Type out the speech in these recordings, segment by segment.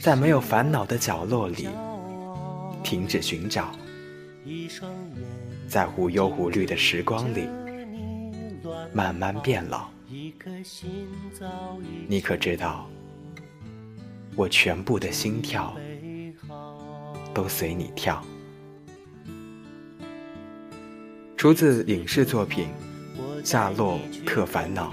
在没有烦恼的角落里停止寻找，在无忧无虑的时光里慢慢变老。你可知道，我全部的心跳都随你跳。出自影视作品。夏洛特烦恼。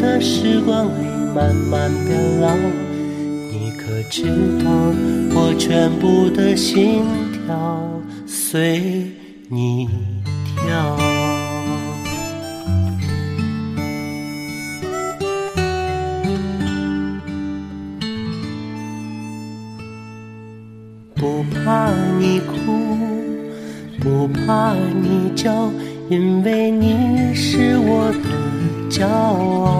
的时光里慢慢变老。你可知道，我全部的心跳随你跳。不怕你哭，不怕你叫，因为你是我的骄傲。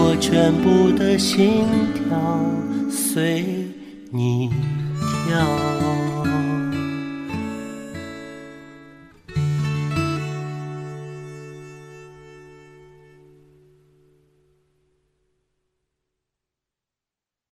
我全部的心跳随你跳。